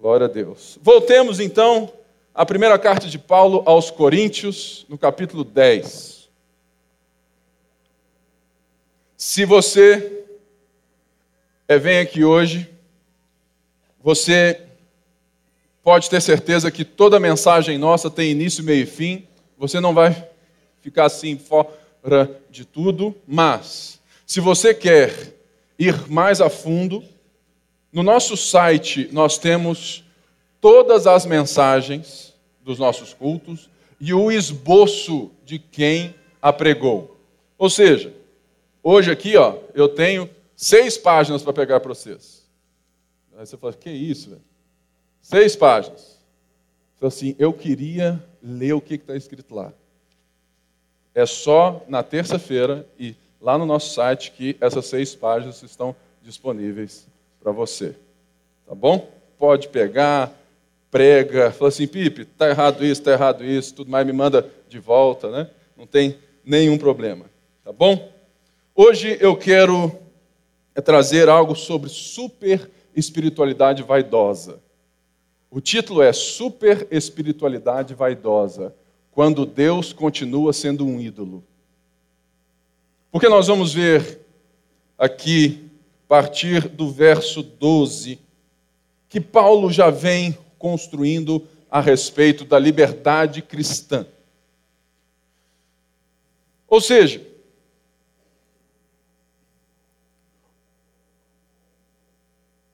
Glória a Deus. Voltemos então à primeira carta de Paulo aos Coríntios, no capítulo 10. Se você é, vem aqui hoje, você pode ter certeza que toda mensagem nossa tem início, meio e fim. Você não vai ficar assim fora de tudo, mas se você quer ir mais a fundo, no nosso site nós temos todas as mensagens dos nossos cultos e o esboço de quem a pregou. Ou seja, hoje aqui, ó, eu tenho seis páginas para pegar para vocês. Aí você fala, que isso, velho? Seis páginas. Então, assim, eu queria ler o que está escrito lá. É só na terça-feira e lá no nosso site que essas seis páginas estão disponíveis para você. Tá bom? Pode pegar, prega, fala assim, Pipe, está errado isso, está errado isso, tudo mais, me manda de volta, né? Não tem nenhum problema. Tá bom? Hoje eu quero trazer algo sobre super espiritualidade vaidosa. O título é Super Espiritualidade Vaidosa, quando Deus continua sendo um ídolo. Porque nós vamos ver aqui partir do verso 12, que Paulo já vem construindo a respeito da liberdade cristã. Ou seja,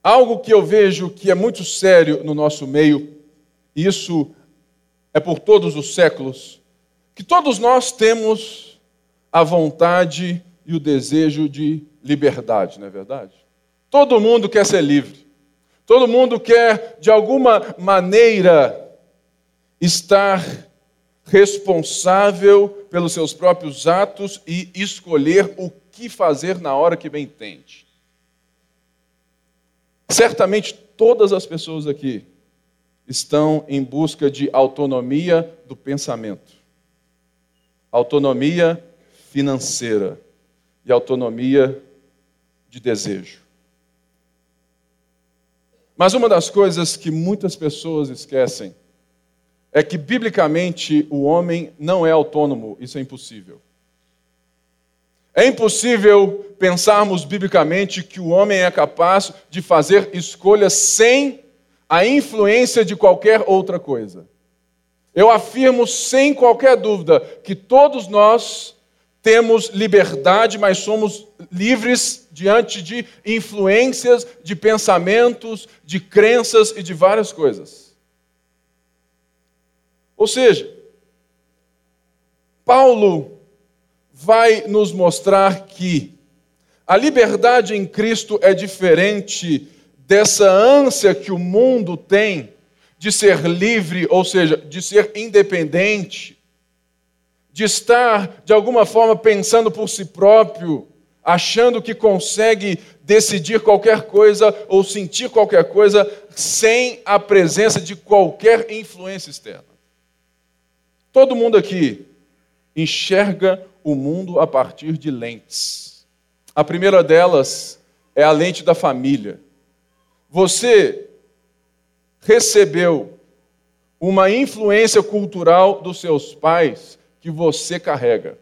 algo que eu vejo que é muito sério no nosso meio, isso é por todos os séculos, que todos nós temos a vontade e o desejo de liberdade, não é verdade? Todo mundo quer ser livre. Todo mundo quer, de alguma maneira, estar responsável pelos seus próprios atos e escolher o que fazer na hora que bem entende. Certamente todas as pessoas aqui estão em busca de autonomia do pensamento, autonomia financeira e autonomia de desejo. Mas uma das coisas que muitas pessoas esquecem é que, biblicamente, o homem não é autônomo, isso é impossível. É impossível pensarmos biblicamente que o homem é capaz de fazer escolhas sem a influência de qualquer outra coisa. Eu afirmo sem qualquer dúvida que todos nós temos liberdade, mas somos livres diante de influências, de pensamentos, de crenças e de várias coisas. Ou seja, Paulo vai nos mostrar que a liberdade em Cristo é diferente dessa ânsia que o mundo tem de ser livre, ou seja, de ser independente, de estar, de alguma forma, pensando por si próprio, achando que consegue decidir qualquer coisa ou sentir qualquer coisa sem a presença de qualquer influência externa. Todo mundo aqui enxerga o mundo a partir de lentes. A primeira delas é a lente da família. Você recebeu uma influência cultural dos seus pais que você carrega.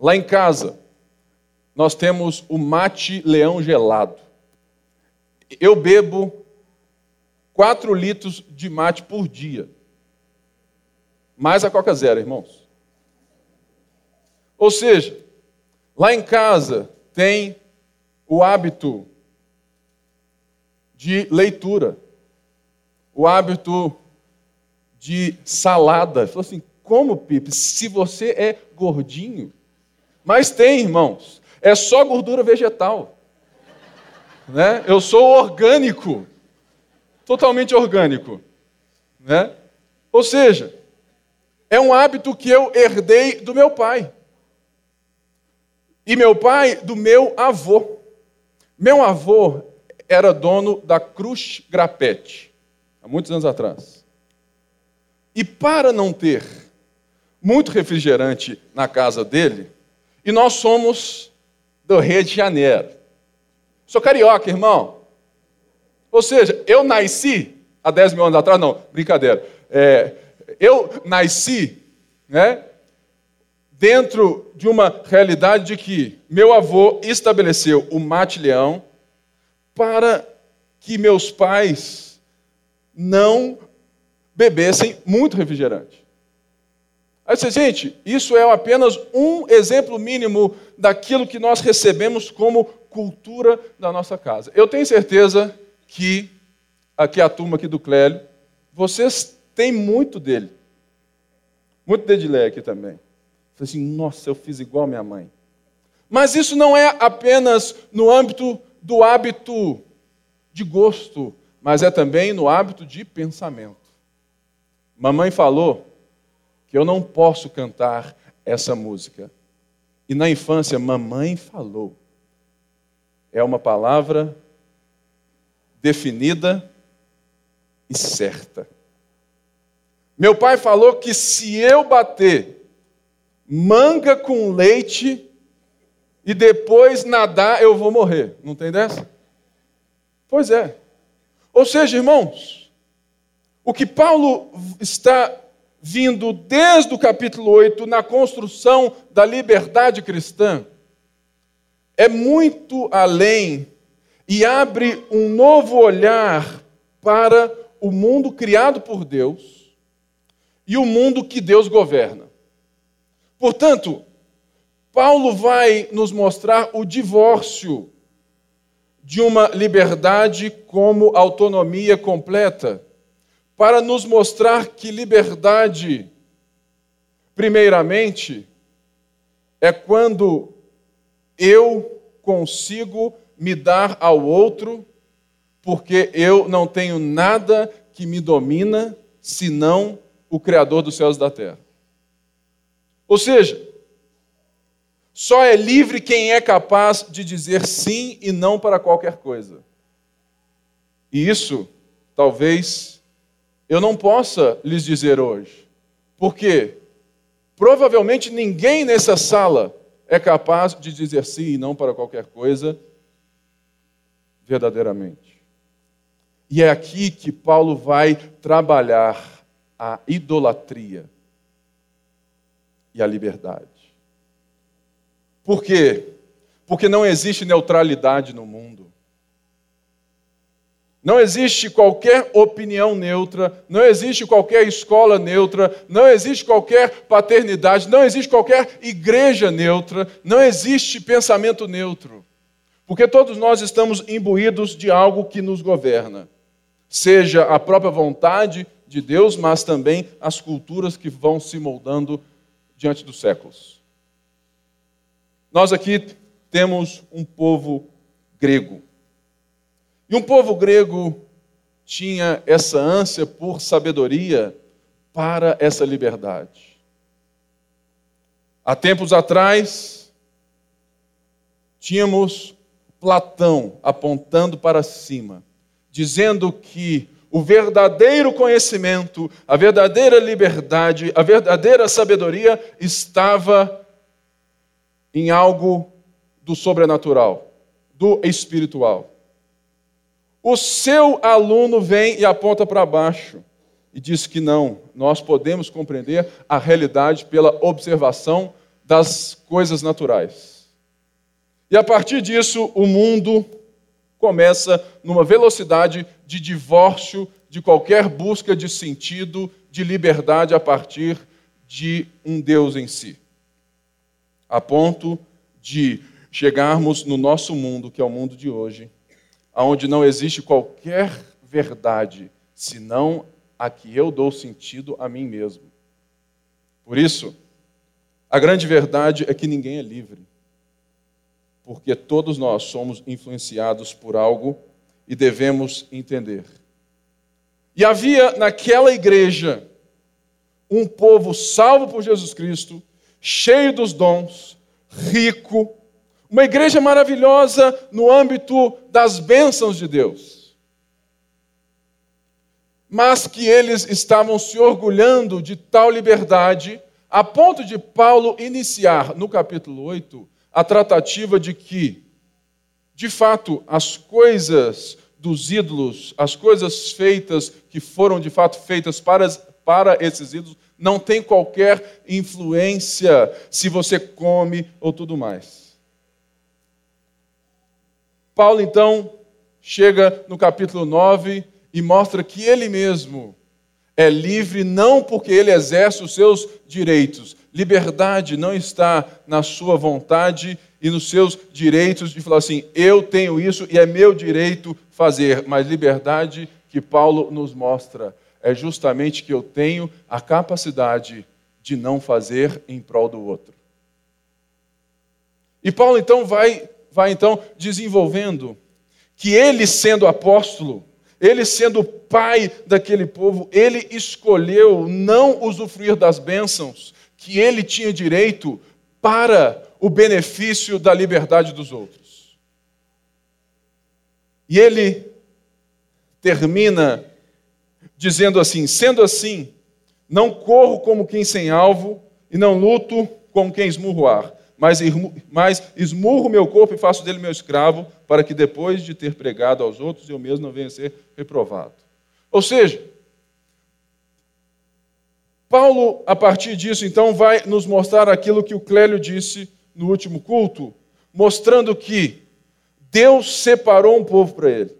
Lá em casa, nós temos o mate leão gelado. Eu bebo 4 litros de mate por dia. Mais a Coca Zero, irmãos. Ou seja, lá em casa tem o hábito de leitura, o hábito de salada. Falou assim, como, Pipe, se você é gordinho? Mas tem, irmãos. É só gordura vegetal. Né? Eu sou orgânico. Totalmente orgânico. Né? Ou seja, é um hábito que eu herdei do meu pai. E meu pai do meu avô. Meu avô era dono da Cruz Grapete, há muitos anos atrás. E para não ter muito refrigerante na casa dele, e nós somos do Rio de Janeiro. Sou carioca, irmão. Ou seja, eu nasci há 10 mil anos atrás, não, brincadeira. É, eu nasci né, dentro de uma realidade de que meu avô estabeleceu o mate-leão para que meus pais não bebessem muito refrigerante. Aí você, gente, isso é apenas um exemplo mínimo daquilo que nós recebemos como cultura da nossa casa. Eu tenho certeza que aqui a turma aqui do Clélio, vocês têm muito dele. Muito dedilé aqui também. Falei assim, nossa, eu fiz igual minha mãe. Mas isso não é apenas no âmbito do hábito de gosto, mas é também no hábito de pensamento. Mamãe falou que eu não posso cantar essa música. E na infância, mamãe falou. É uma palavra definida e certa. Meu pai falou que se eu bater manga com leite e depois nadar, eu vou morrer. Não tem dessa? Pois é. Ou seja, irmãos, o que Paulo está vindo desde o capítulo 8 na construção da liberdade cristã é muito além e abre um novo olhar para o mundo criado por Deus e o mundo que Deus governa. Portanto, Paulo vai nos mostrar o divórcio de uma liberdade como autonomia completa, para nos mostrar que liberdade, primeiramente, é quando eu consigo me dar ao outro, porque eu não tenho nada que me domina senão o Criador dos céus e da terra. Ou seja, só é livre quem é capaz de dizer sim e não para qualquer coisa. E isso, talvez, eu não possa lhes dizer hoje. Porque provavelmente ninguém nessa sala é capaz de dizer sim e não para qualquer coisa verdadeiramente. E é aqui que Paulo vai trabalhar a idolatria e a liberdade. Por quê? Porque não existe neutralidade no mundo. Não existe qualquer opinião neutra, não existe qualquer escola neutra, não existe qualquer paternidade, não existe qualquer igreja neutra, não existe pensamento neutro. Porque todos nós estamos imbuídos de algo que nos governa, seja a própria vontade de Deus, mas também as culturas que vão se moldando diante dos séculos. Nós aqui temos um povo grego. E um povo grego tinha essa ânsia por sabedoria para essa liberdade. Há tempos atrás, tínhamos Platão apontando para cima, dizendo que o verdadeiro conhecimento, a verdadeira liberdade, a verdadeira sabedoria estava em algo do sobrenatural, do espiritual. O seu aluno vem e aponta para baixo e diz que não, nós podemos compreender a realidade pela observação das coisas naturais. E a partir disso, o mundo começa numa velocidade de divórcio de qualquer busca de sentido, de liberdade a partir de um Deus em si. A ponto de chegarmos no nosso mundo, que é o mundo de hoje, onde não existe qualquer verdade senão a que eu dou sentido a mim mesmo. Por isso, a grande verdade é que ninguém é livre, porque todos nós somos influenciados por algo e devemos entender. E havia naquela igreja um povo salvo por Jesus Cristo, cheio dos dons, rico, uma igreja maravilhosa no âmbito das bênçãos de Deus. Mas que eles estavam se orgulhando de tal liberdade, a ponto de Paulo iniciar no capítulo 8 a tratativa de que, de fato, as coisas dos ídolos, as coisas feitas que foram de fato feitas para, para esses ídolos, não tem qualquer influência se você come ou tudo mais. Paulo então chega no capítulo 9 e mostra que ele mesmo é livre não porque ele exerce os seus direitos. Liberdade não está na sua vontade e nos seus direitos de falar assim: eu tenho isso e é meu direito fazer. Mas liberdade que Paulo nos mostra é justamente que eu tenho a capacidade de não fazer em prol do outro. E Paulo então vai, vai então desenvolvendo que ele sendo apóstolo, ele sendo pai daquele povo, ele escolheu não usufruir das bênçãos que ele tinha direito para o benefício da liberdade dos outros. E ele termina dizendo assim: sendo assim, não corro como quem sem alvo e não luto como quem esmurro ar, mas, esmurro meu corpo e faço dele meu escravo, para que depois de ter pregado aos outros, eu mesmo não venha a ser reprovado. Ou seja, Paulo, a partir disso, então, vai nos mostrar aquilo que o Clélio disse no último culto, mostrando que Deus separou um povo para ele.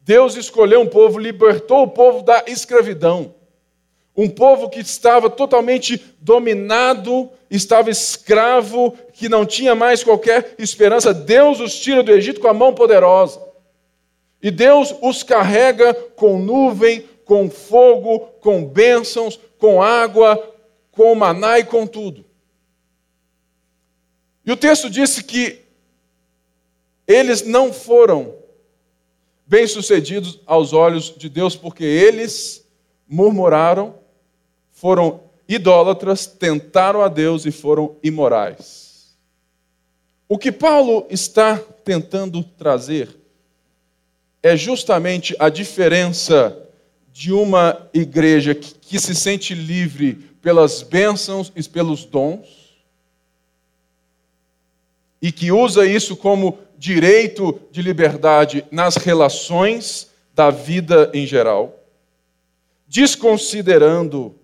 Deus escolheu um povo, libertou o povo da escravidão. Um povo que estava totalmente dominado, estava escravo, que não tinha mais qualquer esperança. Deus os tira do Egito com a mão poderosa. E Deus os carrega com nuvem, com fogo, com bênçãos, com água, com maná e com tudo. E o texto disse que eles não foram bem-sucedidos aos olhos de Deus, porque eles murmuraram, foram idólatras, tentaram a Deus e foram imorais. O que Paulo está tentando trazer é justamente a diferença de uma igreja que, que se sente livre pelas bênçãos e pelos dons, e que usa isso como direito de liberdade nas relações da vida em geral, desconsiderando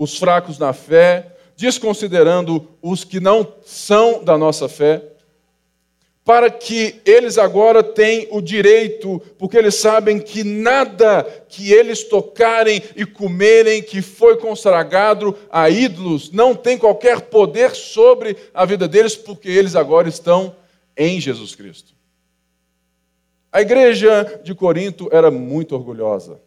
os fracos na fé, desconsiderando os que não são da nossa fé, para que eles agora têm o direito, porque eles sabem que nada que eles tocarem e comerem que foi consagrado a ídolos não tem qualquer poder sobre a vida deles, porque eles agora estão em Jesus Cristo. A igreja de Corinto era muito orgulhosa,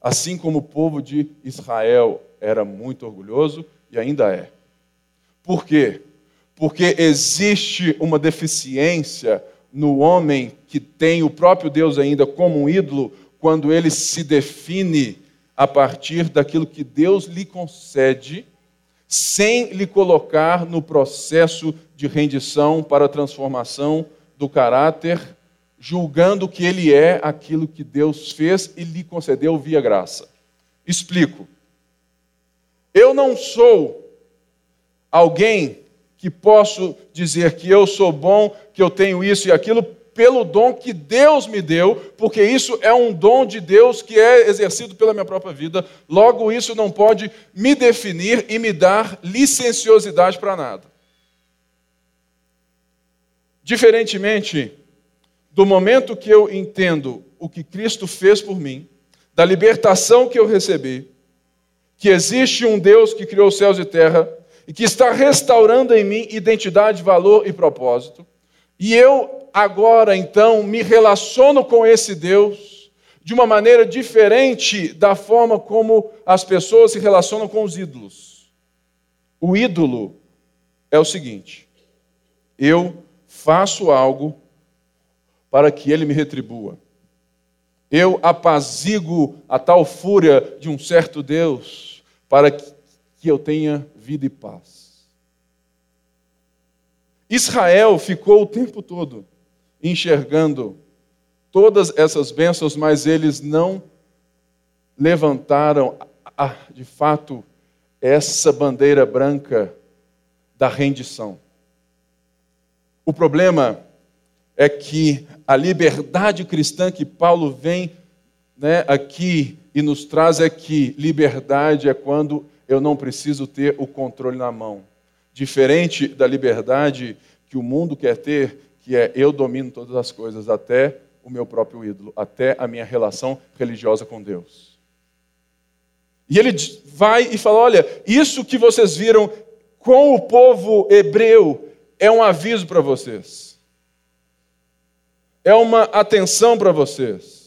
assim como o povo de Israel era muito orgulhoso e ainda é. Por quê? porque existe uma deficiência no homem que tem o próprio Deus ainda como um ídolo, quando ele se define a partir daquilo que Deus lhe concede, sem lhe colocar no processo de rendição para a transformação do caráter, julgando que ele é aquilo que Deus fez e lhe concedeu via graça. Explico. Eu não sou alguém que posso dizer que eu sou bom, que eu tenho isso e aquilo, pelo dom que Deus me deu, porque isso é um dom de Deus que é exercido pela minha própria vida. Logo, isso não pode me definir e me dar licenciosidade para nada. Diferentemente do momento que eu entendo o que Cristo fez por mim, da libertação que eu recebi, que existe um Deus que criou céus e terra, e que está restaurando em mim identidade, valor e propósito. E eu agora então me relaciono com esse Deus de uma maneira diferente da forma como as pessoas se relacionam com os ídolos. O ídolo é o seguinte: eu faço algo para que ele me retribua. Eu apazigo a tal fúria de um certo Deus para que eu tenha vida e paz. Israel ficou o tempo todo enxergando todas essas bênçãos, mas eles não levantaram, de fato, essa bandeira branca da rendição. O problema é que a liberdade cristã que Paulo vem né, aqui e nos traz é que liberdade é quando eu não preciso ter o controle na mão. Diferente da liberdade que o mundo quer ter, que é eu domino todas as coisas, até o meu próprio ídolo, até a minha relação religiosa com Deus. E ele vai e fala: olha, isso que vocês viram com o povo hebreu é um aviso para vocês, é uma atenção para vocês.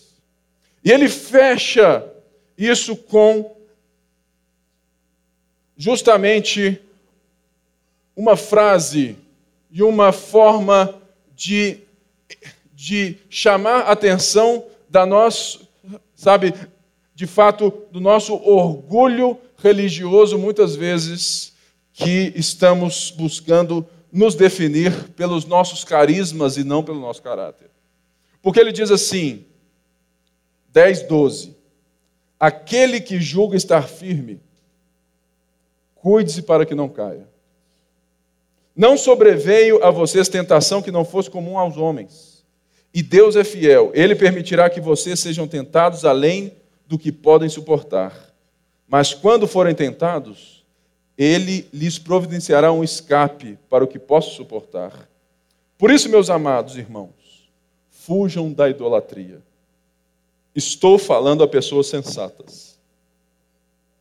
E ele fecha isso com justamente uma frase e uma forma de, de chamar a atenção da nossa, sabe, de fato, do nosso orgulho religioso, muitas vezes, que estamos buscando nos definir pelos nossos carismas e não pelo nosso caráter. Porque ele diz assim, 10, 12: Aquele que julga estar firme, cuide-se para que não caia. Não sobreveio a vocês tentação que não fosse comum aos homens. E Deus é fiel, ele permitirá que vocês sejam tentados além do que podem suportar. Mas quando forem tentados, ele lhes providenciará um escape para o que possam suportar. Por isso, meus amados irmãos, fujam da idolatria. Estou falando a pessoas sensatas.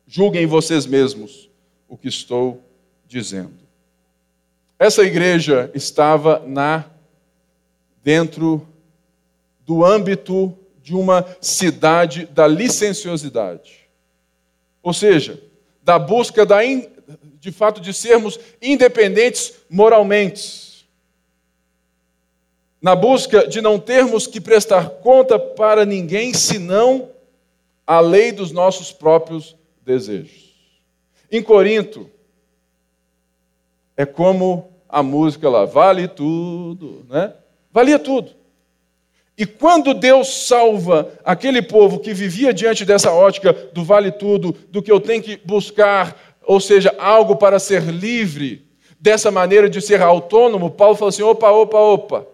Julguem vocês mesmos o que estou dizendo. Essa igreja estava na dentro do âmbito de uma cidade da licenciosidade. Ou seja, da busca da in, de fato de sermos independentes moralmente. Na busca de não termos que prestar conta para ninguém senão a lei dos nossos próprios desejos. Em Corinto, é como a música lá, vale tudo, né? Valia tudo. E quando Deus salva aquele povo que vivia diante dessa ótica do vale tudo, do que eu tenho que buscar, ou seja, algo para ser livre, dessa maneira de ser autônomo, Paulo fala assim: opa, opa, opa.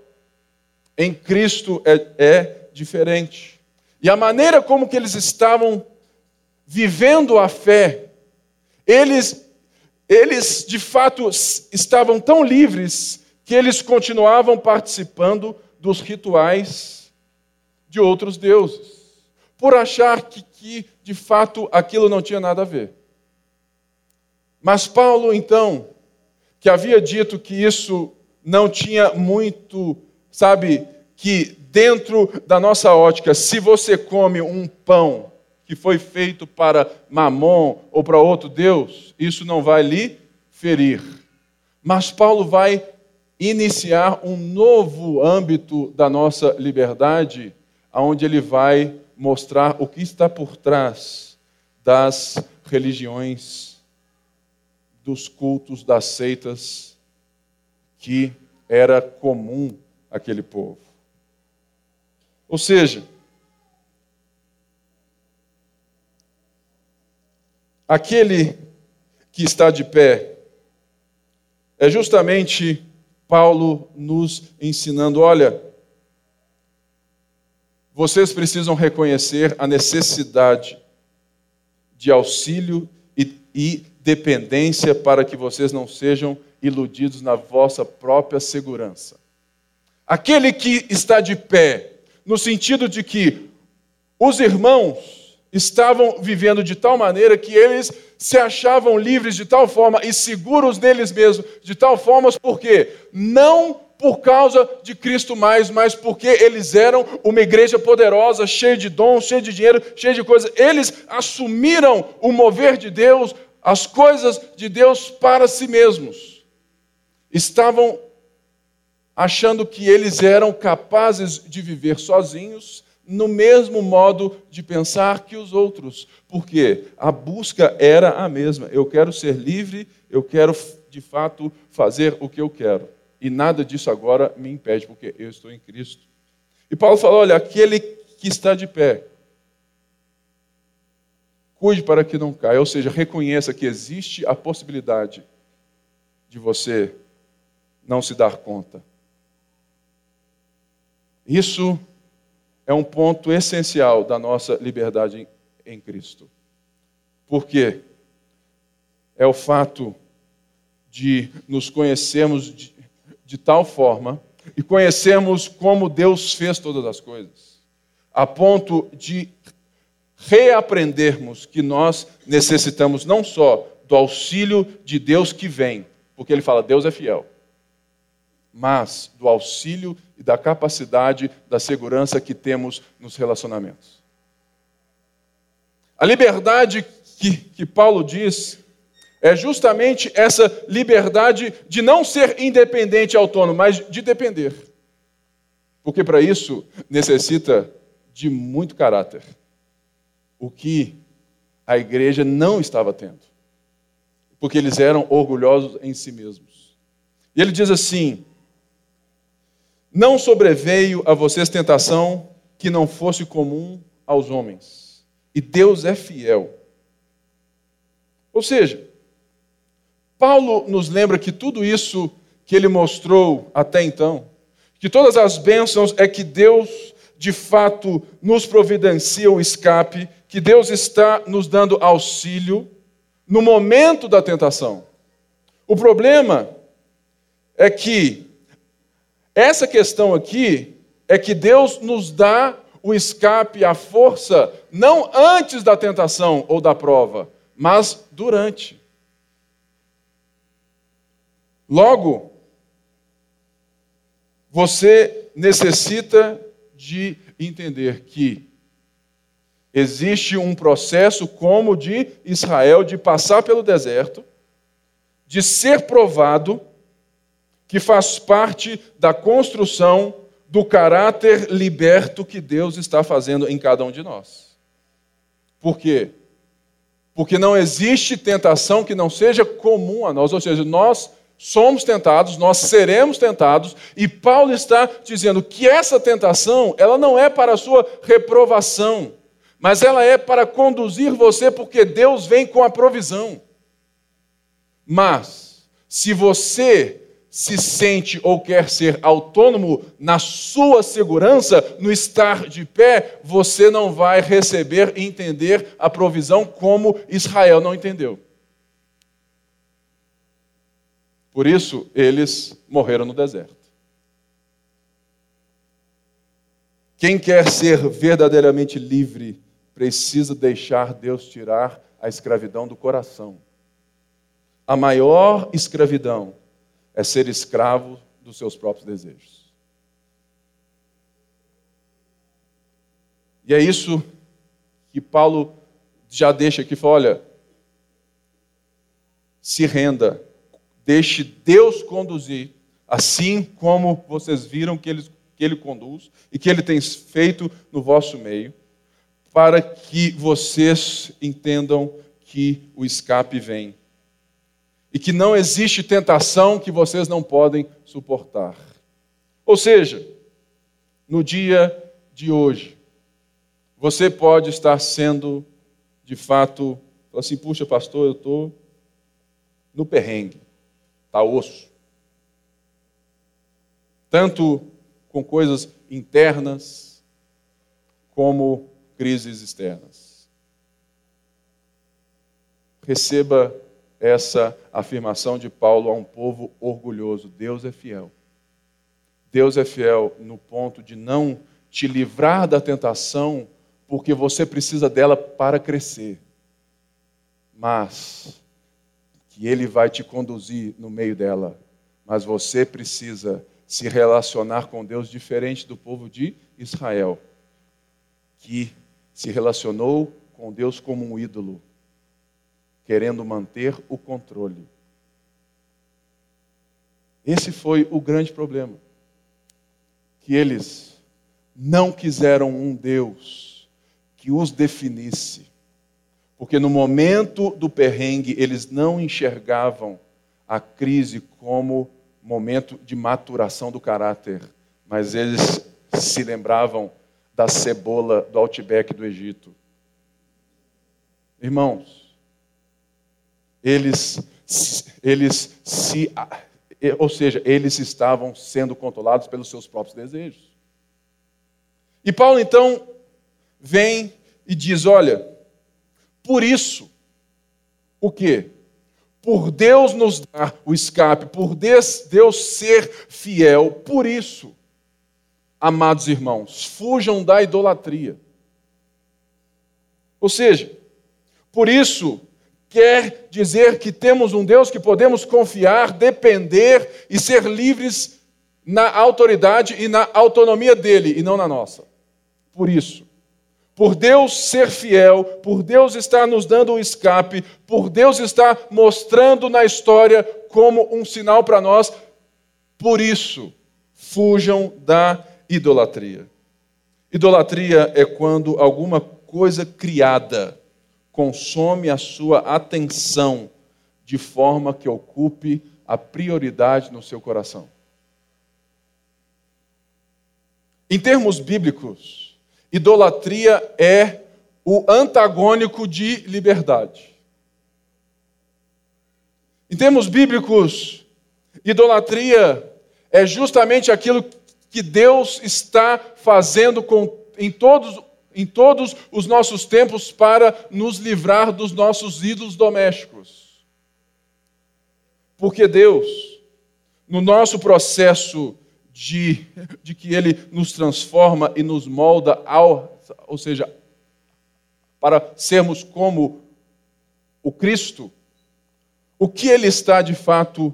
Em Cristo é, é diferente. E a maneira como que eles estavam vivendo a fé, eles eles de fato estavam tão livres que eles continuavam participando dos rituais de outros deuses, por achar que, que de fato aquilo não tinha nada a ver. Mas Paulo, então, que havia dito que isso não tinha muito, sabe, que dentro da nossa ótica, se você come um pão que foi feito para Mamon ou para outro Deus, isso não vai lhe ferir. Mas Paulo vai iniciar um novo âmbito da nossa liberdade, onde ele vai mostrar o que está por trás das religiões, dos cultos, das seitas que era comum àquele povo. Ou seja, Aquele que está de pé é justamente Paulo nos ensinando: olha, vocês precisam reconhecer a necessidade de auxílio e, e dependência para que vocês não sejam iludidos na vossa própria segurança. Aquele que está de pé, no sentido de que os irmãos estavam vivendo de tal maneira que eles se achavam livres de tal forma e seguros neles mesmos, de tal forma porque não por causa de Cristo mais, mas porque eles eram uma igreja poderosa, cheia de dons, cheia de dinheiro, cheia de coisas. Eles assumiram o mover de Deus, as coisas de Deus para si mesmos. Estavam achando que eles eram capazes de viver sozinhos, no mesmo modo de pensar que os outros, porque a busca era a mesma. Eu quero ser livre, eu quero de fato fazer o que eu quero. E nada disso agora me impede, porque eu estou em Cristo. E Paulo fala: olha, aquele que está de pé, cuide para que não caia, ou seja, reconheça que existe a possibilidade de você não se dar conta Isso é um ponto essencial da nossa liberdade em Cristo. Por quê? É o fato de nos conhecermos de, de tal forma e conhecermos como Deus fez todas as coisas, a ponto de reaprendermos que nós necessitamos não só do auxílio de Deus que vem, porque ele fala, Deus é fiel, mas do auxílio e da capacidade da segurança que temos nos relacionamentos. A liberdade que, que Paulo diz é justamente essa liberdade de não ser independente e autônomo, mas de depender. Porque para isso necessita de muito caráter. O que a igreja não estava tendo. Porque eles eram orgulhosos em si mesmos. E ele diz assim: Não sobreveio a vocês tentação que não fosse comum aos homens. E Deus é fiel. Ou seja, Paulo nos lembra que tudo isso que ele mostrou até então, que todas as bênçãos é que Deus de fato nos providencia o escape, que Deus está nos dando auxílio no momento da tentação. O problema é que essa questão aqui é que Deus nos dá o escape, a força, não antes da tentação ou da prova, mas durante. Logo, você necessita de entender que existe um processo como de Israel de passar pelo deserto, de ser provado, que faz parte da construção do caráter liberto que Deus está fazendo em cada um de nós. Por quê? Porque não existe tentação que não seja comum a nós, ou seja, nós somos tentados, nós seremos tentados, e Paulo está dizendo que essa tentação, ela não é para a sua reprovação, mas ela é para conduzir você, porque Deus vem com a provisão. Mas, se você se sente ou quer ser autônomo na sua segurança, no estar de pé, você não vai receber e entender a provisão como Israel não entendeu. Por isso, eles morreram no deserto. Quem quer ser verdadeiramente livre precisa deixar Deus tirar a escravidão do coração. A maior escravidão é ser escravo dos seus próprios desejos. E é isso que Paulo já deixa aqui, fala, olha, se renda Deixe Deus conduzir, assim como vocês viram que ele, que ele conduz e que ele tem feito no vosso meio, para que vocês entendam que o escape vem. E que não existe tentação que vocês não podem suportar. Ou seja, no dia de hoje, você pode estar sendo, de fato, assim, puxa, pastor, eu estou no perrengue está osso. Tanto com coisas internas, como crises externas. Receba essa afirmação de Paulo a um povo orgulhoso: Deus é fiel. Deus é fiel no ponto de não te livrar da tentação, porque você precisa dela para crescer. Mas que Ele vai te conduzir no meio dela. Mas você precisa se relacionar com Deus diferente do povo de Israel, que se relacionou com Deus como um ídolo, querendo manter o controle. Esse foi o grande problema. Que eles não quiseram um Deus que os definisse, porque no momento do perrengue, eles não enxergavam a crise como momento de maturação do caráter, mas eles se lembravam da cebola do outback do Egito. Irmãos, eles, eles se, ou seja, eles estavam sendo controlados pelos seus próprios desejos. E Paulo então vem e diz: olha, por isso, o quê? Por Deus nos dar o escape, por Deus, ser fiel, por isso, amados irmãos, fujam da idolatria. Ou seja, por isso, quer dizer que temos um Deus que podemos confiar, depender e ser livres na autoridade e na autonomia dele e não na nossa. Por isso, por Deus ser fiel, por Deus estar nos dando um escape, por Deus estar mostrando na história como um sinal para nós, por isso, fujam da idolatria. Idolatria é quando alguma coisa criada consome a sua atenção de forma que ocupe a prioridade no seu coração. Em termos bíblicos, Idolatria é o antagônico de liberdade. Em termos bíblicos, idolatria é justamente aquilo que Deus está fazendo com, em, todos, em todos os nossos tempos para nos livrar dos nossos ídolos domésticos. Porque Deus, no nosso processo de, de que Ele nos transforma e nos molda, ao, ou seja, para sermos como o Cristo, o que Ele está de fato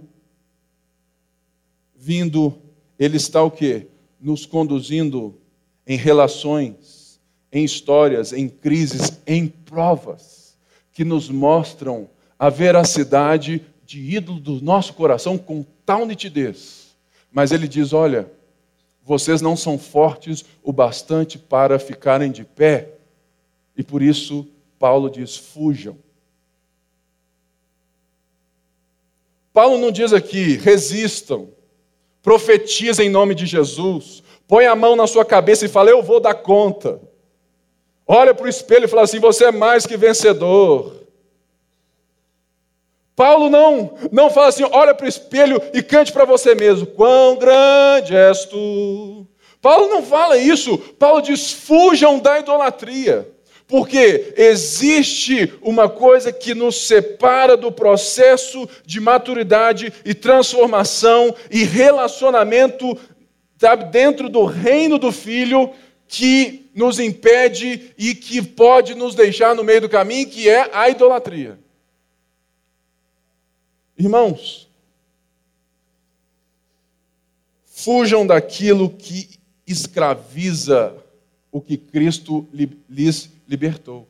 vindo, Ele está o quê? Nos conduzindo em relações, em histórias, em crises, em provas, que nos mostram a veracidade de ídolo do nosso coração com tal nitidez mas ele diz: olha, vocês não são fortes o bastante para ficarem de pé, e por isso Paulo diz: fujam. Paulo não diz aqui, resistam, profetizem em nome de Jesus, põe a mão na sua cabeça e fala: Eu vou dar conta. Olha para o espelho e fala assim: Você é mais que vencedor. Paulo não, não fala assim, olha para o espelho e cante para você mesmo, quão grande és tu. Paulo não fala isso, Paulo diz, fujam da idolatria. Porque existe uma coisa que nos separa do processo de maturidade e transformação e relacionamento dentro do reino do Filho que nos impede e que pode nos deixar no meio do caminho, que é a idolatria. Irmãos, fujam daquilo que escraviza o que Cristo lhes libertou.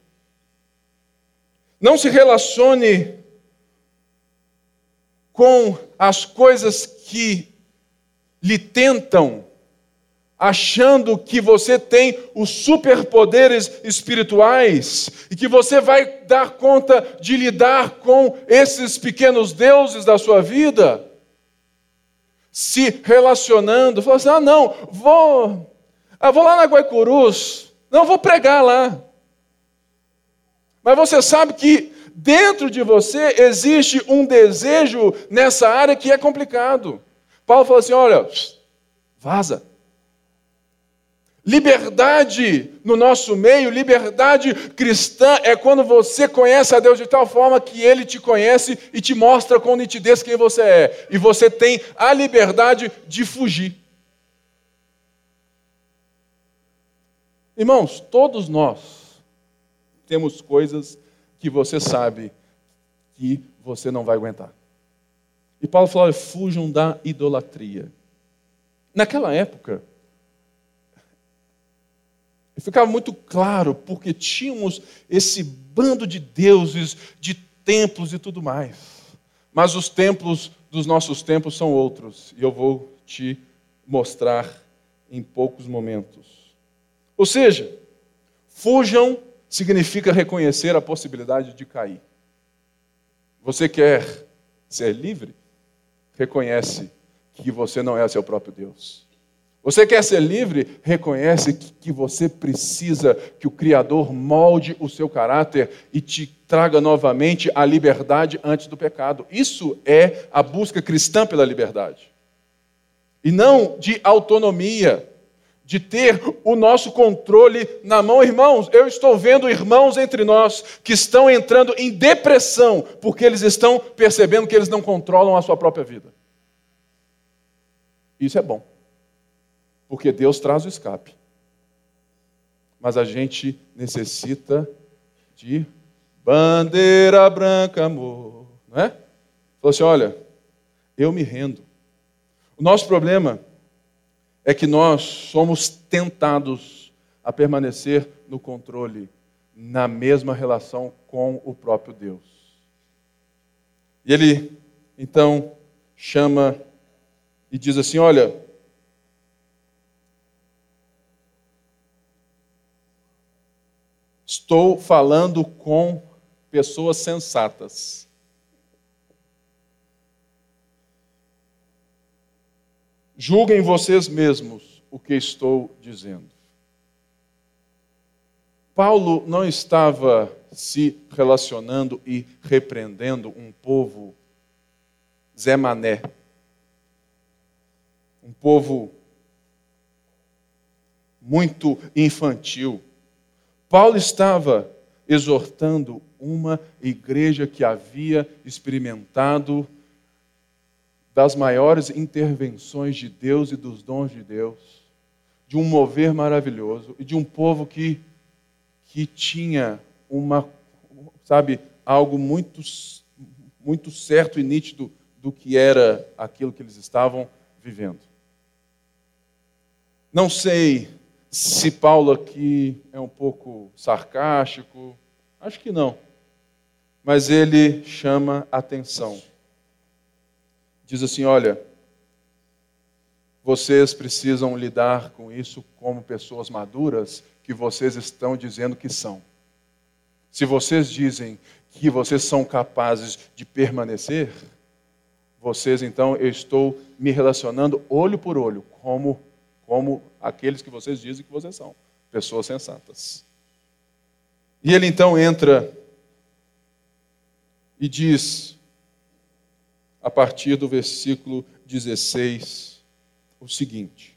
Não se relacione com as coisas que lhe tentam achando que você tem os superpoderes espirituais e que você vai dar conta de lidar com esses pequenos deuses da sua vida, se relacionando, falando assim: ah, não, vou, ah, vou lá na Guaicurus, não, vou pregar lá. Mas você sabe que dentro de você existe um desejo nessa área que é complicado. Paulo falou assim: olha, vaza. Liberdade no nosso meio, liberdade cristã é quando você conhece a Deus de tal forma que Ele te conhece e te mostra com nitidez quem você é. E você tem a liberdade de fugir. Irmãos, todos nós temos coisas que você sabe que você não vai aguentar. E Paulo falou: fujam da idolatria. Naquela época, e ficava muito claro, porque tínhamos esse bando de deuses, de templos e tudo mais. Mas os templos dos nossos tempos são outros, e eu vou te mostrar em poucos momentos. Ou seja, fujam significa reconhecer a possibilidade de cair. Você quer ser livre? Reconhece que você não é seu próprio Deus. Você quer ser livre? Reconhece que você precisa que o Criador molde o seu caráter e te traga novamente a liberdade antes do pecado. Isso é a busca cristã pela liberdade. E não de autonomia, de ter o nosso controle na mão. Irmãos, eu estou vendo irmãos entre nós que estão entrando em depressão porque eles estão percebendo que eles não controlam a sua própria vida. Isso é bom, porque Deus traz o escape. Mas a gente necessita de bandeira branca, amor, não é? Falou assim: olha, eu me rendo. O nosso problema é que nós somos tentados a permanecer no controle, na mesma relação com o próprio Deus. E ele, então, chama e diz assim: Olha, estou falando com pessoas sensatas. Julguem vocês mesmos o que estou dizendo. Paulo não estava se relacionando e repreendendo um povo Zé Mané, um povo muito infantil. Paulo estava exortando uma igreja que havia experimentado das maiores intervenções de Deus e dos dons de Deus, de um mover maravilhoso e de um povo que, que tinha uma, sabe, algo muito, muito certo e nítido do que era aquilo que eles estavam vivendo. Não sei se Paulo aqui é um pouco sarcástico, acho que não, mas ele chama atenção diz assim: olha, vocês precisam lidar com isso como pessoas maduras que vocês estão dizendo que são. Se vocês dizem que vocês são capazes de permanecer, vocês então eu estou me relacionando olho por olho, como como aqueles que vocês dizem que vocês são, pessoas sensatas. E ele então entra e diz: a partir do versículo 16, o seguinte: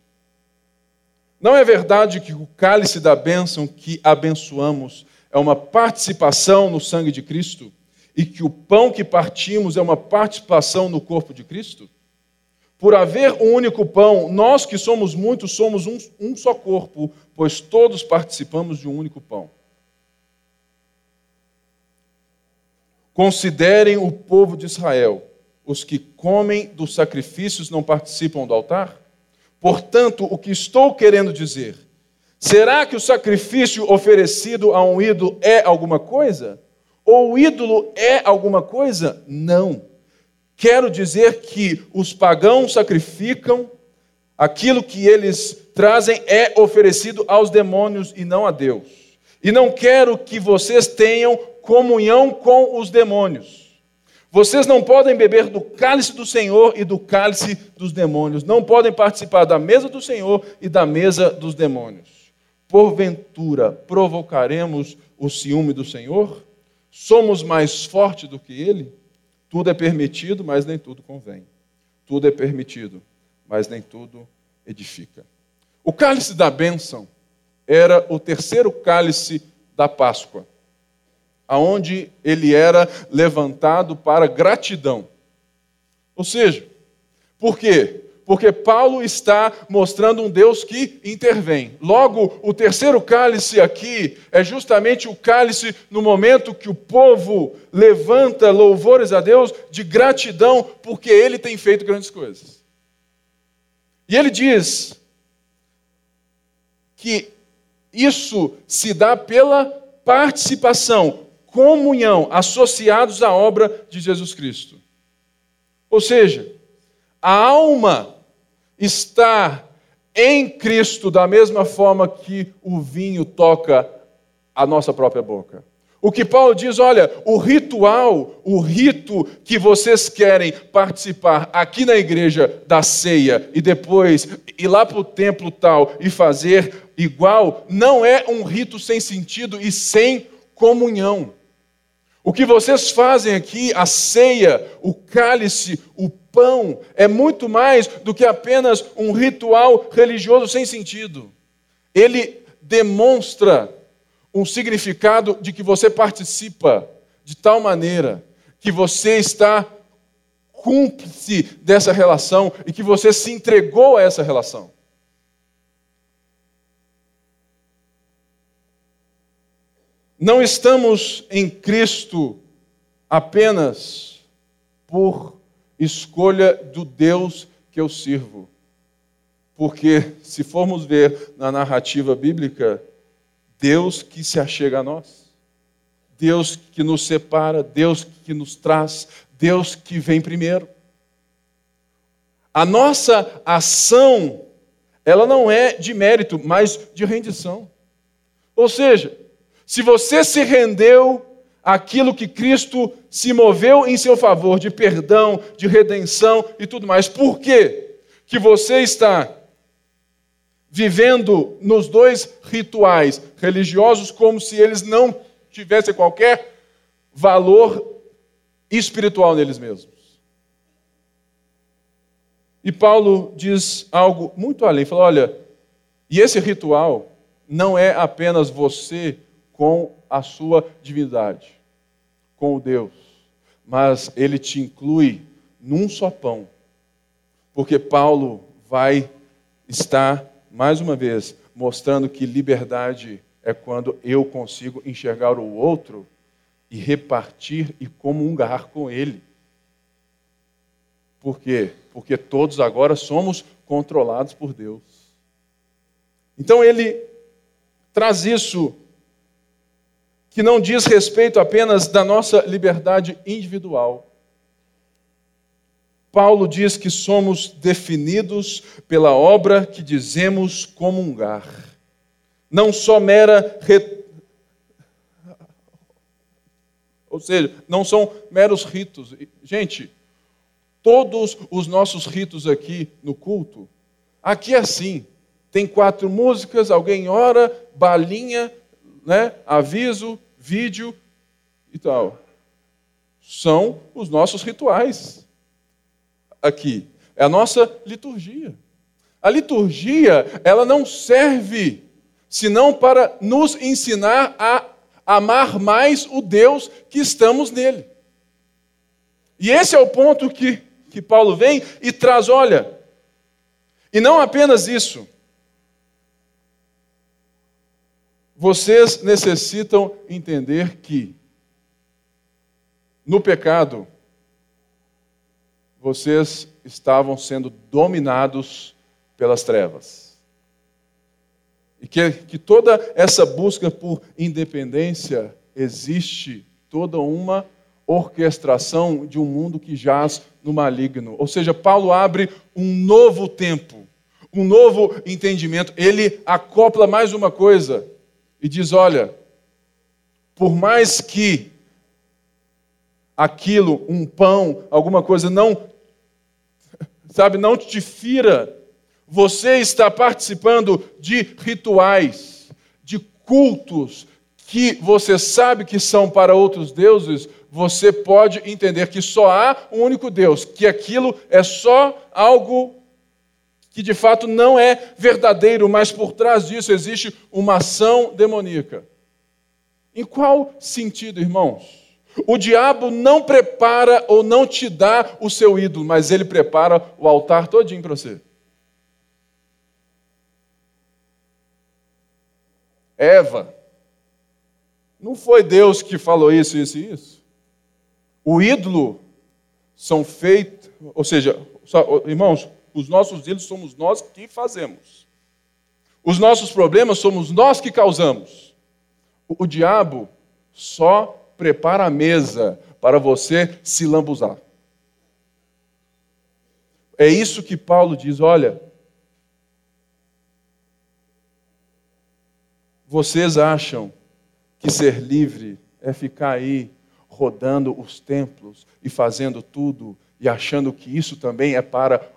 Não é verdade que o cálice da bênção que abençoamos é uma participação no sangue de Cristo e que o pão que partimos é uma participação no corpo de Cristo? Por haver um único pão, nós que somos muitos somos um, um só corpo, pois todos participamos de um único pão. Considerem o povo de Israel os que comem dos sacrifícios não participam do altar? Portanto, o que estou querendo dizer? Será que o sacrifício oferecido a um ídolo é alguma coisa? Ou o ídolo é alguma coisa? Não. Quero dizer que os pagãos sacrificam, aquilo que eles trazem é oferecido aos demônios e não a Deus. E não quero que vocês tenham comunhão com os demônios. Vocês não podem beber do cálice do Senhor e do cálice dos demônios. Não podem participar da mesa do Senhor e da mesa dos demônios. Porventura provocaremos o ciúme do Senhor? Somos mais fortes do que ele? Tudo é permitido, mas nem tudo convém. Tudo é permitido, mas nem tudo edifica. O cálice da bênção era o terceiro cálice da Páscoa aonde ele era levantado para gratidão. Ou seja, por quê? Porque Paulo está mostrando um Deus que intervém. Logo, o terceiro cálice aqui é justamente o cálice no momento que o povo levanta louvores a Deus de gratidão, porque ele tem feito grandes coisas. E ele diz que isso se dá pela participação, comunhão, associados à obra de Jesus Cristo. Ou seja, a alma está em Cristo da mesma forma que o vinho toca a nossa própria boca. O que Paulo diz, olha, o ritual, o rito que vocês querem participar aqui na igreja da ceia e depois ir lá para o templo tal e fazer igual, não é um rito sem sentido e sem comunhão. O que vocês fazem aqui, a ceia, o cálice, o pão, é muito mais do que apenas um ritual religioso sem sentido. ele demonstra um significado de que você participa de tal maneira que você está cúmplice dessa relação e que você se entregou a essa relação. Não estamos em Cristo apenas por escolha do Deus que eu sirvo. Porque, se formos ver na narrativa bíblica, Deus que se achega a nós, Deus que nos separa, Deus que nos traz, Deus que vem primeiro. A nossa ação, ela não é de mérito, mas de rendição. Ou seja, se você se rendeu àquilo que Cristo se moveu em seu favor, de perdão, de redenção e tudo mais, por quê? Que você está vivendo nos dois rituais religiosos como se eles não tivessem qualquer valor espiritual neles mesmos. E Paulo diz algo muito além, fala, olha, e esse ritual não é apenas você com a sua divindade, com o Deus, mas ele te inclui num só pão. Porque Paulo vai estar, mais uma vez, mostrando que liberdade é quando eu consigo enxergar o outro e repartir e comungar com ele. Por quê? Porque todos agora somos controlados por Deus. Então ele traz isso que não diz respeito apenas da nossa liberdade individual. Paulo diz que somos definidos pela obra que dizemos comungar. Não só mera. Re... Ou seja, não são meros ritos. Gente, todos os nossos ritos aqui no culto, aqui é assim. Tem quatro músicas, alguém ora, balinha, né, aviso, vídeo e tal. São os nossos rituais aqui. É a nossa liturgia. A liturgia, ela não serve senão para nos ensinar a amar mais o Deus que estamos nele. E esse é o ponto que, que Paulo vem e traz: olha, e não apenas isso, Vocês necessitam entender que no pecado vocês estavam sendo dominados pelas trevas. E que, que toda essa busca por independência existe toda uma orquestração de um mundo que jaz no maligno. Ou seja, Paulo abre um novo tempo, um novo entendimento. Ele acopla mais uma coisa e diz: olha, por mais que aquilo, um pão, alguma coisa, não, sabe, não te fira, você está participando de rituais, de cultos que você sabe que são para outros deuses, você pode entender que só há um único Deus, que aquilo é só algo que de fato não é verdadeiro, mas por trás disso existe uma ação demoníaca. Em qual sentido, irmãos? O diabo não prepara ou não te dá o seu ídolo, mas ele prepara o altar todinho para você. Eva, não foi Deus que falou isso, isso e isso? O ídolo são feitos, ou seja, irmãos, os nossos ídolos somos nós que fazemos. Os nossos problemas somos nós que causamos. O, o diabo só prepara a mesa para você se lambuzar. É isso que Paulo diz: olha, vocês acham que ser livre é ficar aí rodando os templos e fazendo tudo e achando que isso também é para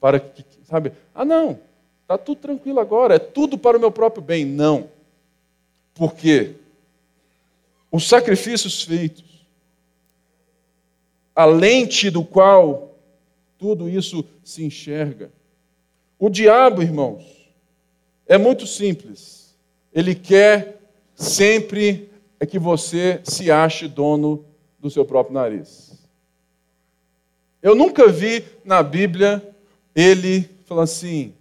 para que, sabe? Ah, não, está tudo tranquilo agora, é tudo para o meu próprio bem. Não. Por quê? Os sacrifícios feitos, a lente do qual tudo isso se enxerga. O diabo, irmãos, é muito simples. Ele quer sempre é que você se ache dono do seu próprio nariz. Eu nunca vi na Bíblia ele falando assim: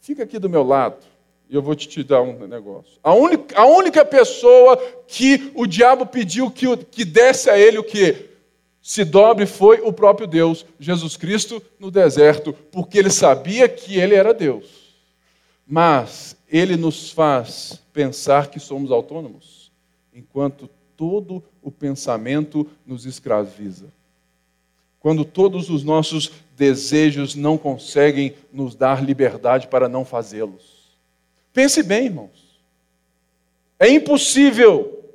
fica aqui do meu lado e eu vou te dar um negócio. A única, a única pessoa que o diabo pediu que, que desse a ele o que? Se dobre foi o próprio Deus, Jesus Cristo, no deserto, porque ele sabia que ele era Deus. Mas ele nos faz pensar que somos autônomos, enquanto todo o pensamento nos escraviza. Quando todos os nossos desejos não conseguem nos dar liberdade para não fazê-los. Pense bem, irmãos. É impossível.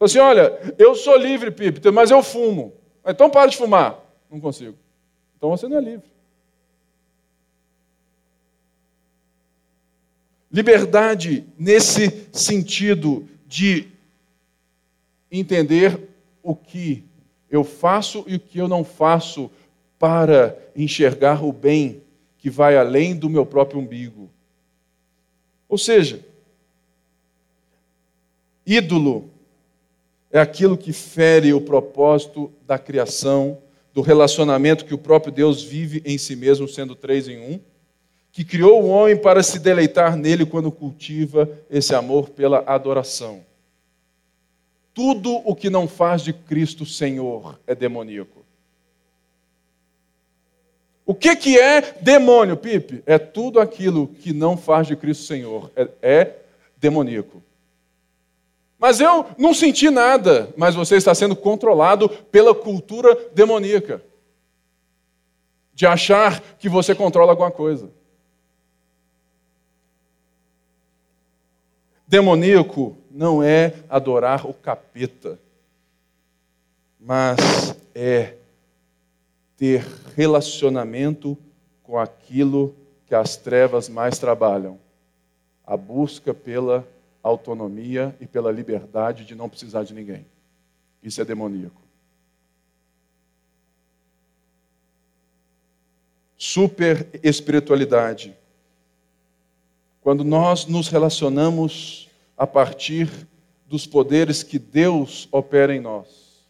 Assim, olha, eu sou livre, Pipe, mas eu fumo. Então para de fumar. Não consigo. Então você não é livre. Liberdade nesse sentido de entender o que eu faço e o que eu não faço para enxergar o bem que vai além do meu próprio umbigo. Ou seja, ídolo é aquilo que fere o propósito da criação, do relacionamento que o próprio Deus vive em si mesmo, sendo três em um que criou o homem para se deleitar nele quando cultiva esse amor pela adoração. Tudo o que não faz de Cristo Senhor é demoníaco. O que, que é demônio, Pipe? É tudo aquilo que não faz de Cristo Senhor. É, é demoníaco. Mas eu não senti nada, mas você está sendo controlado pela cultura demoníaca. De achar que você controla alguma coisa. Demoníaco não é adorar o capeta, mas é ter relacionamento com aquilo que as trevas mais trabalham a busca pela autonomia e pela liberdade de não precisar de ninguém. Isso é demoníaco. Super espiritualidade quando nós nos relacionamos a partir dos poderes que Deus opera em nós,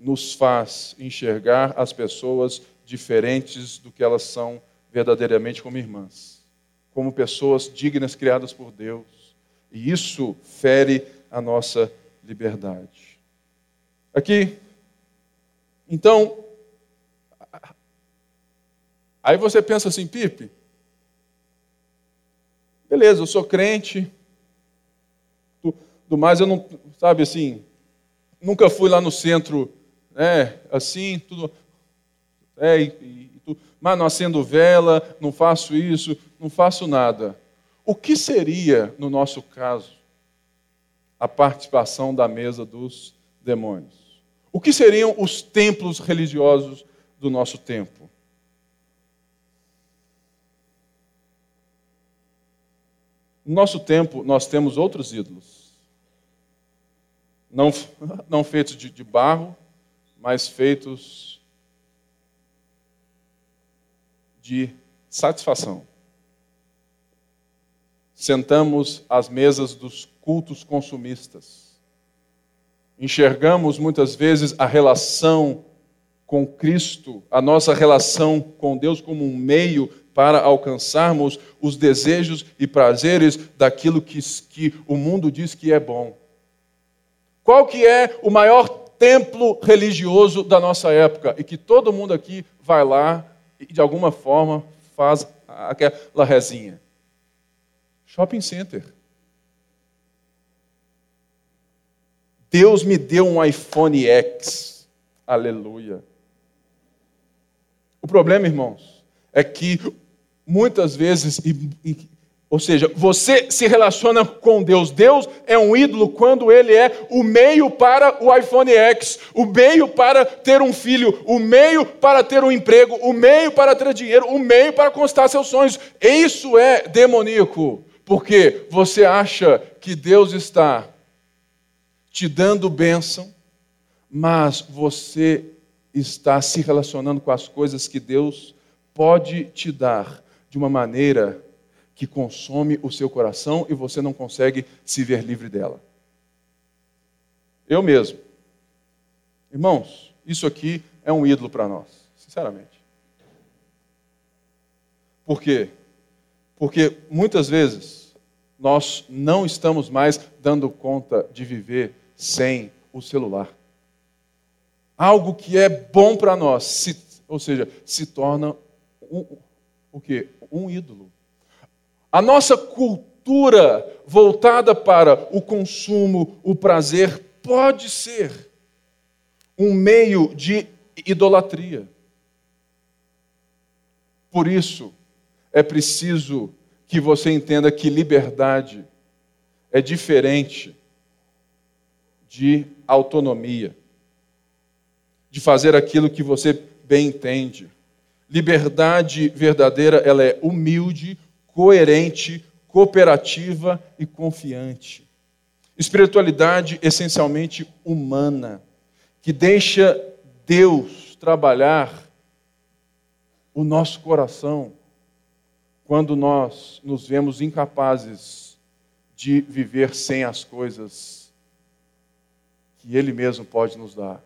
nos faz enxergar as pessoas diferentes do que elas são verdadeiramente como irmãs, como pessoas dignas criadas por Deus. E isso fere a nossa liberdade. Aqui, então, aí você pensa assim, Pipe, Beleza, eu sou crente. Do mais, eu não, sabe assim, nunca fui lá no centro, né, assim, tudo. É, e, e, mas não acendo vela, não faço isso, não faço nada. O que seria, no nosso caso, a participação da mesa dos demônios? O que seriam os templos religiosos do nosso tempo? No nosso tempo, nós temos outros ídolos. Não, não feitos de, de barro, mas feitos de satisfação. Sentamos às mesas dos cultos consumistas. Enxergamos muitas vezes a relação com Cristo, a nossa relação com Deus como um meio para alcançarmos os desejos e prazeres daquilo que, que o mundo diz que é bom. Qual que é o maior templo religioso da nossa época e que todo mundo aqui vai lá e de alguma forma faz aquela rezinha? Shopping center. Deus me deu um iPhone X. Aleluia. O problema, irmãos, é que muitas vezes, e, e, ou seja, você se relaciona com Deus. Deus é um ídolo quando ele é o meio para o iPhone X, o meio para ter um filho, o meio para ter um emprego, o meio para ter dinheiro, o meio para constar seus sonhos. Isso é demoníaco, porque você acha que Deus está te dando bênção, mas você está se relacionando com as coisas que Deus pode te dar de uma maneira que consome o seu coração e você não consegue se ver livre dela. Eu mesmo. Irmãos, isso aqui é um ídolo para nós, sinceramente. Por quê? Porque muitas vezes nós não estamos mais dando conta de viver sem o celular. Algo que é bom para nós, se, ou seja, se torna um, o quê? Um ídolo. A nossa cultura voltada para o consumo, o prazer, pode ser um meio de idolatria. Por isso, é preciso que você entenda que liberdade é diferente de autonomia, de fazer aquilo que você bem entende. Liberdade verdadeira, ela é humilde, coerente, cooperativa e confiante. Espiritualidade essencialmente humana, que deixa Deus trabalhar o nosso coração quando nós nos vemos incapazes de viver sem as coisas que Ele mesmo pode nos dar.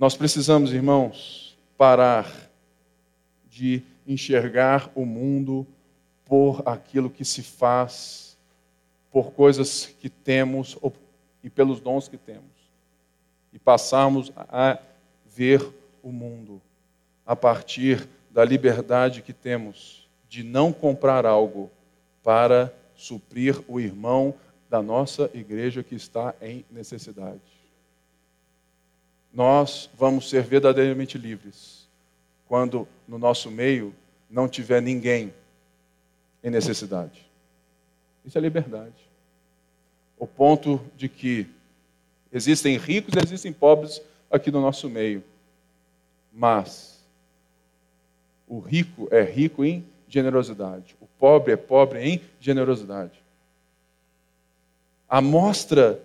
Nós precisamos, irmãos, parar de enxergar o mundo por aquilo que se faz, por coisas que temos e pelos dons que temos, e passarmos a ver o mundo a partir da liberdade que temos de não comprar algo para suprir o irmão da nossa igreja que está em necessidade. Nós vamos ser verdadeiramente livres quando no nosso meio não tiver ninguém em necessidade. Isso é liberdade. O ponto de que existem ricos e existem pobres aqui no nosso meio. Mas o rico é rico em generosidade. O pobre é pobre em generosidade. A mostra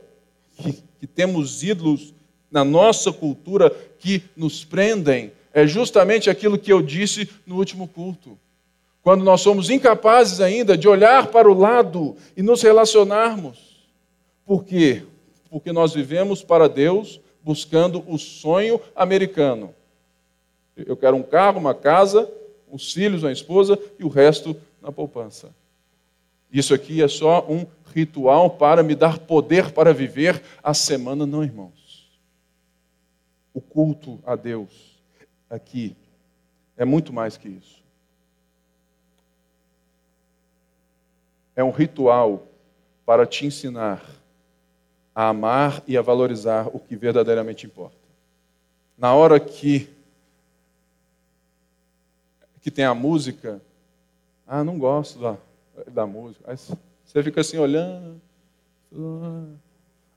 que, que temos ídolos na nossa cultura que nos prendem é justamente aquilo que eu disse no último culto. Quando nós somos incapazes ainda de olhar para o lado e nos relacionarmos. Por quê? Porque nós vivemos para Deus buscando o sonho americano. Eu quero um carro, uma casa, os filhos, uma esposa e o resto na poupança. Isso aqui é só um ritual para me dar poder para viver a semana, não, irmãos. O culto a Deus aqui é muito mais que isso. É um ritual para te ensinar a amar e a valorizar o que verdadeiramente importa. Na hora que que tem a música. Ah, não gosto da, da música. Aí você fica assim olhando.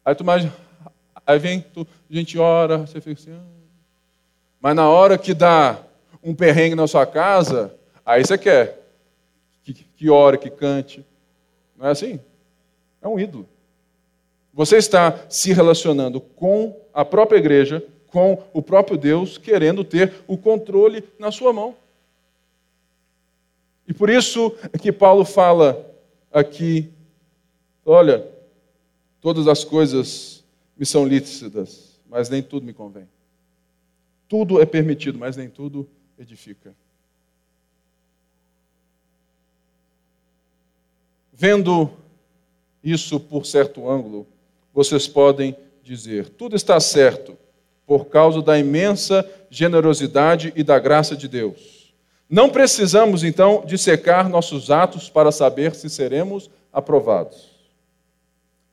Aí tu mais. Aí vem, tu, a gente ora, você fica assim. Ah. Mas na hora que dá um perrengue na sua casa, aí você quer que, que ore, que cante. Não é assim? É um ídolo. Você está se relacionando com a própria igreja, com o próprio Deus, querendo ter o controle na sua mão. E por isso é que Paulo fala aqui: olha, todas as coisas me são lícitas, mas nem tudo me convém. Tudo é permitido, mas nem tudo edifica. Vendo isso por certo ângulo, vocês podem dizer: tudo está certo por causa da imensa generosidade e da graça de Deus. Não precisamos, então, dissecar nossos atos para saber se seremos aprovados.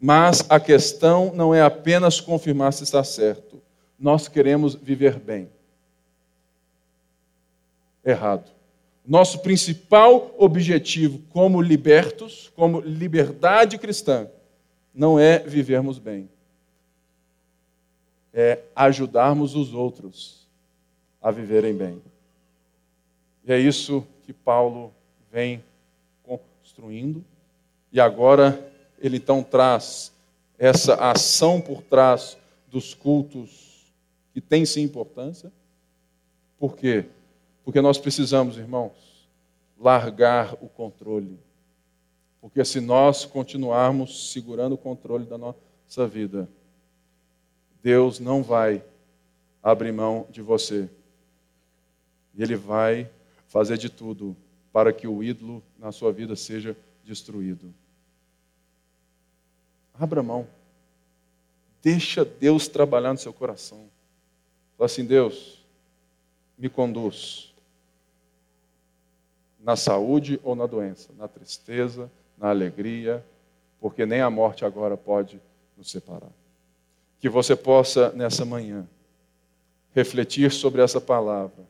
Mas a questão não é apenas confirmar se está certo. Nós queremos viver bem. Errado. Nosso principal objetivo como libertos, como liberdade cristã, não é vivermos bem. É ajudarmos os outros a viverem bem. E é isso que Paulo vem construindo. E agora ele então traz essa ação por trás dos cultos que tem sim importância, Por quê? Porque nós precisamos, irmãos, largar o controle. Porque se nós continuarmos segurando o controle da nossa vida, Deus não vai abrir mão de você. E Ele vai fazer de tudo para que o ídolo na sua vida seja destruído. Abra mão. Deixa Deus trabalhar no seu coração. Fala assim, Deus, me conduz na saúde ou na doença, na tristeza, na alegria, porque nem a morte agora pode nos separar. Que você possa, nessa manhã, refletir sobre essa palavra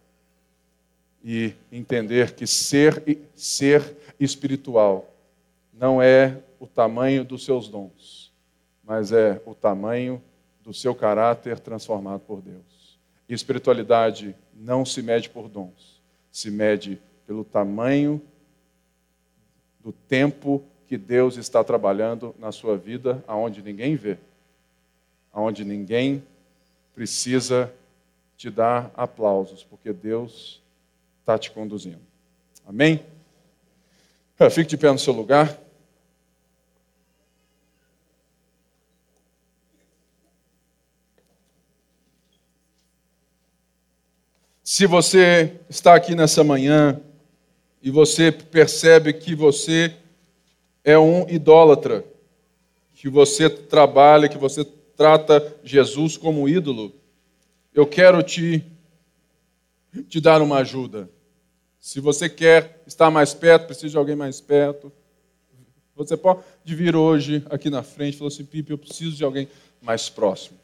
e entender que ser, ser espiritual não é o tamanho dos seus dons, mas é o tamanho do seu caráter transformado por Deus. E espiritualidade não se mede por dons, se mede pelo tamanho do tempo que Deus está trabalhando na sua vida, aonde ninguém vê, aonde ninguém precisa te dar aplausos, porque Deus está te conduzindo. Amém? Fique de pé no seu lugar. Se você está aqui nessa manhã e você percebe que você é um idólatra, que você trabalha, que você trata Jesus como ídolo, eu quero te, te dar uma ajuda. Se você quer estar mais perto, precisa de alguém mais perto, você pode vir hoje aqui na frente e falar assim, Pipe, eu preciso de alguém mais próximo.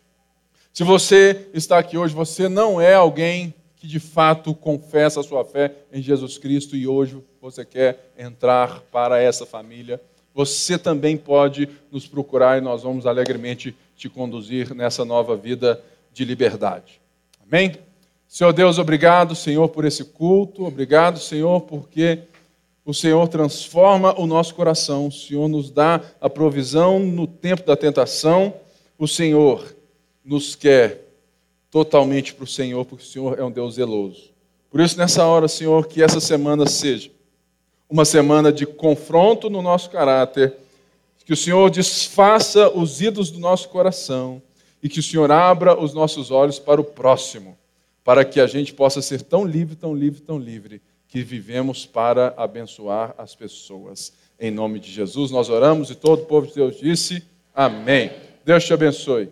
Se você está aqui hoje, você não é alguém que de fato confessa a sua fé em Jesus Cristo e hoje você quer entrar para essa família, você também pode nos procurar e nós vamos alegremente te conduzir nessa nova vida de liberdade. Amém? Senhor Deus, obrigado, Senhor, por esse culto, obrigado, Senhor, porque o Senhor transforma o nosso coração, o Senhor nos dá a provisão no tempo da tentação, o Senhor nos quer totalmente para o Senhor, porque o Senhor é um Deus zeloso. Por isso, nessa hora, Senhor, que essa semana seja uma semana de confronto no nosso caráter, que o Senhor desfaça os ídolos do nosso coração e que o Senhor abra os nossos olhos para o próximo, para que a gente possa ser tão livre, tão livre, tão livre, que vivemos para abençoar as pessoas. Em nome de Jesus, nós oramos e todo o povo de Deus disse: Amém. Deus te abençoe.